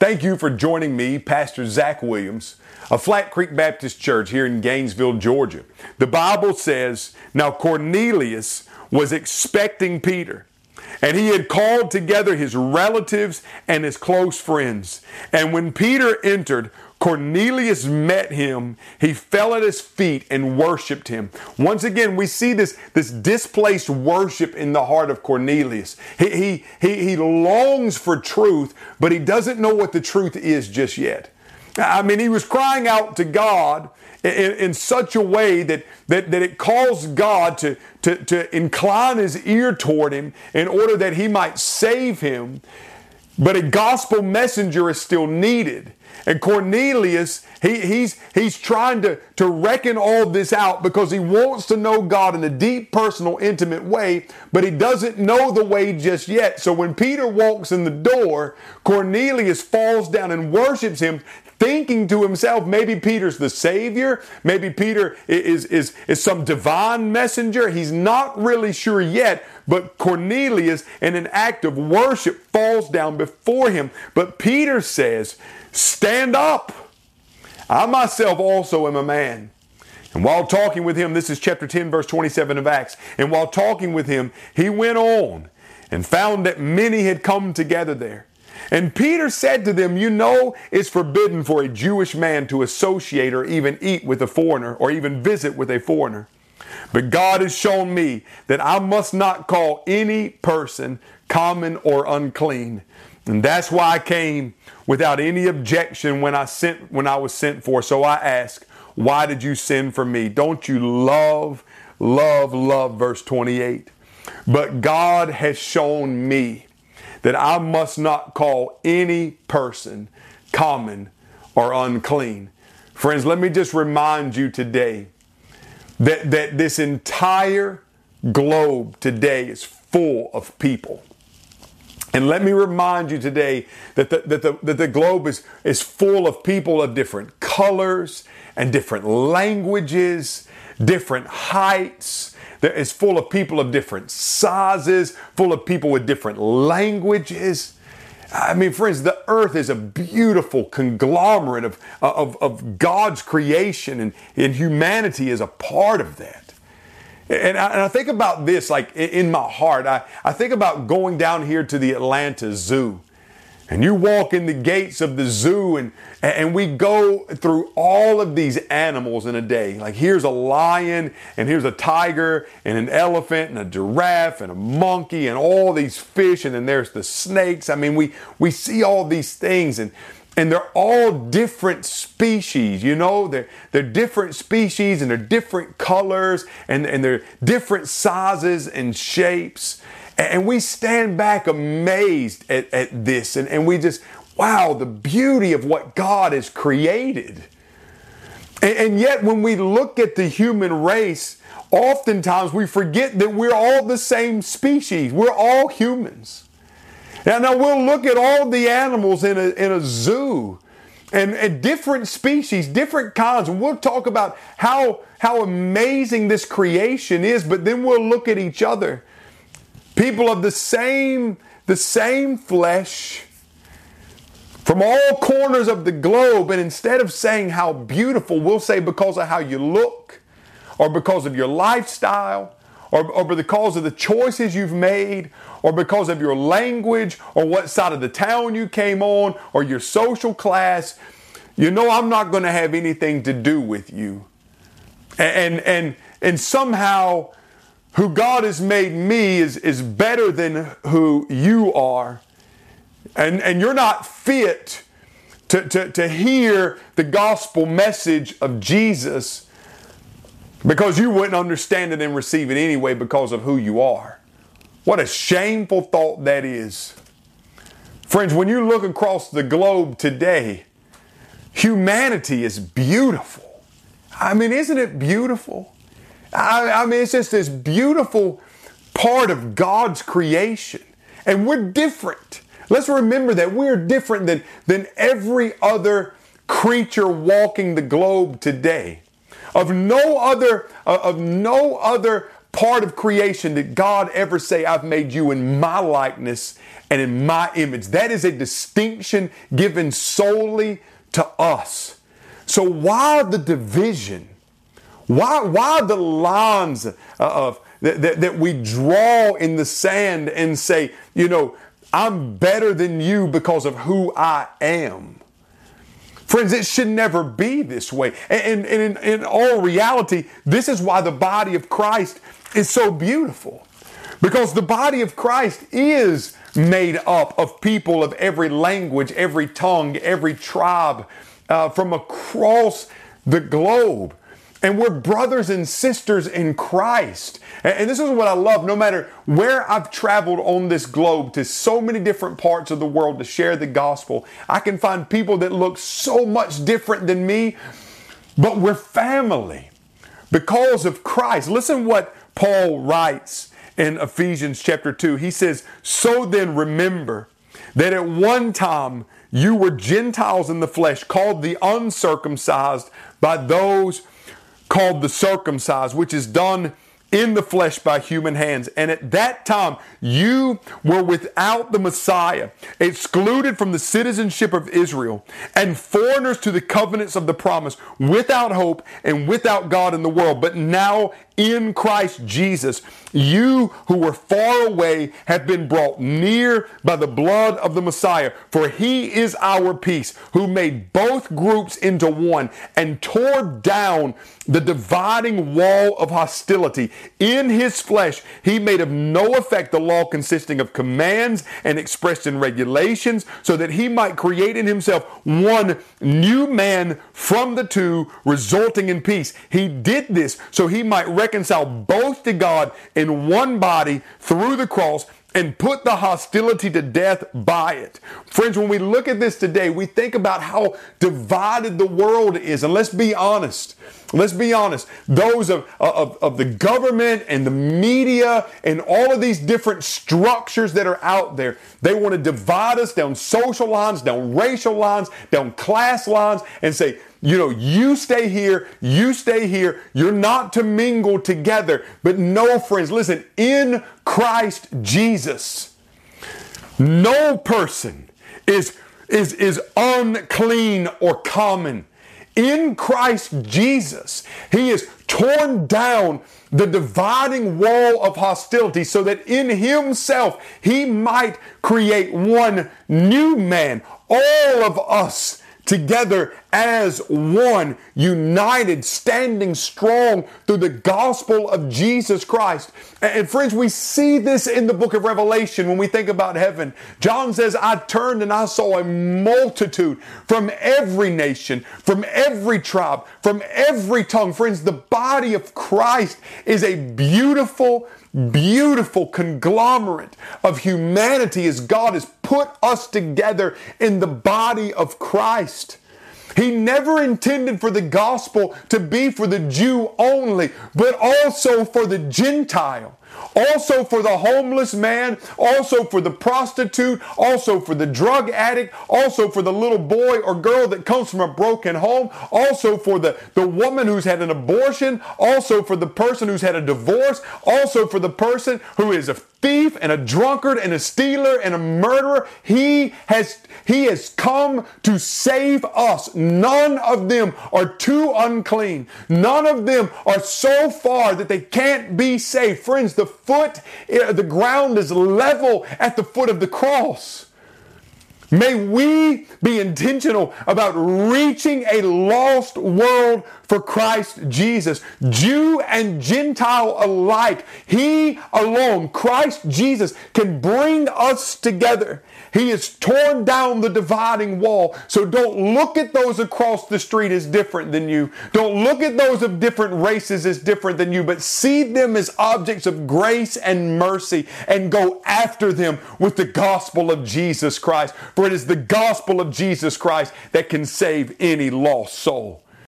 Thank you for joining me, Pastor Zach Williams of Flat Creek Baptist Church here in Gainesville, Georgia. The Bible says, Now Cornelius was expecting Peter. And he had called together his relatives and his close friends. And when Peter entered, Cornelius met him. He fell at his feet and worshiped him. Once again, we see this, this displaced worship in the heart of Cornelius. He, he, he, he longs for truth, but he doesn't know what the truth is just yet. I mean, he was crying out to God in, in, such a way that, that, that it caused God to, to, to incline his ear toward him in order that he might save him. But a gospel messenger is still needed. And Cornelius, he, he's, he's trying to, to reckon all this out because he wants to know God in a deep, personal, intimate way, but he doesn't know the way just yet. So when Peter walks in the door, Cornelius falls down and worships him, thinking to himself, maybe Peter's the Savior, maybe Peter is, is, is some divine messenger. He's not really sure yet, but Cornelius, in an act of worship, falls down before him. But Peter says, Stand up. I myself also am a man. And while talking with him, this is chapter 10, verse 27 of Acts. And while talking with him, he went on and found that many had come together there. And Peter said to them, You know, it's forbidden for a Jewish man to associate or even eat with a foreigner or even visit with a foreigner. But God has shown me that I must not call any person common or unclean. And that's why I came without any objection when I sent when I was sent for. So I ask, why did you send for me? Don't you love, love, love verse 28? But God has shown me that I must not call any person common or unclean. Friends, let me just remind you today that, that this entire globe today is full of people and let me remind you today that the, that the, that the globe is, is full of people of different colors and different languages, different heights. That is full of people of different sizes, full of people with different languages. I mean, friends, the earth is a beautiful conglomerate of, of, of God's creation, and, and humanity is a part of that. And I, and I, think about this like in my heart. I, I think about going down here to the Atlanta Zoo. And you walk in the gates of the zoo and, and we go through all of these animals in a day. Like here's a lion and here's a tiger and an elephant and a giraffe and a monkey and all these fish and then there's the snakes. I mean, we, we see all these things and and they're all different species, you know, they're, they're different species and they're different colors and, and they're different sizes and shapes. And we stand back amazed at, at this and, and we just, wow, the beauty of what God has created. And, and yet, when we look at the human race, oftentimes we forget that we're all the same species, we're all humans. And now we'll look at all the animals in a, in a zoo and, and different species, different kinds, and we'll talk about how, how amazing this creation is, but then we'll look at each other. People of the same, the same flesh from all corners of the globe, and instead of saying how beautiful, we'll say because of how you look, or because of your lifestyle, or, or because of the choices you've made, or because of your language, or what side of the town you came on, or your social class, you know I'm not going to have anything to do with you. And, and, and somehow, who God has made me is, is better than who you are. And, and you're not fit to, to, to hear the gospel message of Jesus because you wouldn't understand it and receive it anyway because of who you are. What a shameful thought that is. Friends, when you look across the globe today, humanity is beautiful. I mean, isn't it beautiful? I, I, mean, it's just this beautiful part of God's creation. And we're different. Let's remember that we're different than, than every other creature walking the globe today. Of no other, uh, of no other part of creation did God ever say, I've made you in my likeness and in my image. That is a distinction given solely to us. So why the division? Why, why the lines of that, that, that we draw in the sand and say, you know, I'm better than you because of who I am? Friends, it should never be this way. And, and, and in, in all reality, this is why the body of Christ is so beautiful. Because the body of Christ is made up of people of every language, every tongue, every tribe uh, from across the globe. And we're brothers and sisters in Christ. And this is what I love. No matter where I've traveled on this globe to so many different parts of the world to share the gospel, I can find people that look so much different than me, but we're family because of Christ. Listen what Paul writes in Ephesians chapter 2. He says, So then remember that at one time you were Gentiles in the flesh, called the uncircumcised by those called the circumcised, which is done in the flesh by human hands. And at that time, you were without the Messiah, excluded from the citizenship of Israel, and foreigners to the covenants of the promise, without hope and without God in the world. But now in Christ Jesus, you who were far away have been brought near by the blood of the Messiah. For he is our peace, who made both groups into one and tore down the dividing wall of hostility. In his flesh, he made of no effect the law consisting of commands and expressed in regulations, so that he might create in himself one new man from the two, resulting in peace. He did this so he might reconcile both to God in one body through the cross and put the hostility to death by it. Friends, when we look at this today, we think about how divided the world is. And let's be honest. Let's be honest. Those of, of, of the government and the media and all of these different structures that are out there, they want to divide us down social lines, down racial lines, down class lines, and say, you know, you stay here, you stay here, you're not to mingle together. But no, friends, listen, in Christ Jesus, no person is, is, is unclean or common in Christ Jesus, He has torn down the dividing wall of hostility so that in Himself He might create one new man. All of us together as one, united, standing strong through the gospel of Jesus Christ. And friends, we see this in the book of Revelation when we think about heaven. John says, I turned and I saw a multitude from every nation, from every tribe, from every tongue. Friends, the body of Christ is a beautiful, beautiful conglomerate of humanity as God has put us together in the body of Christ. He never intended for the gospel to be for the Jew only, but also for the Gentile also for the homeless man, also for the prostitute, also for the drug addict, also for the little boy or girl that comes from a broken home, also for the, the woman who's had an abortion, also for the person who's had a divorce, also for the person who is a thief and a drunkard and a stealer and a murderer. He has, he has come to save us. None of them are too unclean. None of them are so far that they can't be saved. Friends, the foot, eh, the ground is level at the foot of the cross. May we be intentional about reaching a lost world for Christ Jesus, Jew and Gentile alike. He alone, Christ Jesus, can bring us together. He has torn down the dividing wall. So don't look at those across the street as different than you. Don't look at those of different races as different than you, but see them as objects of grace and mercy and go after them with the gospel of Jesus Christ. For it is the gospel of Jesus Christ that can save any lost soul.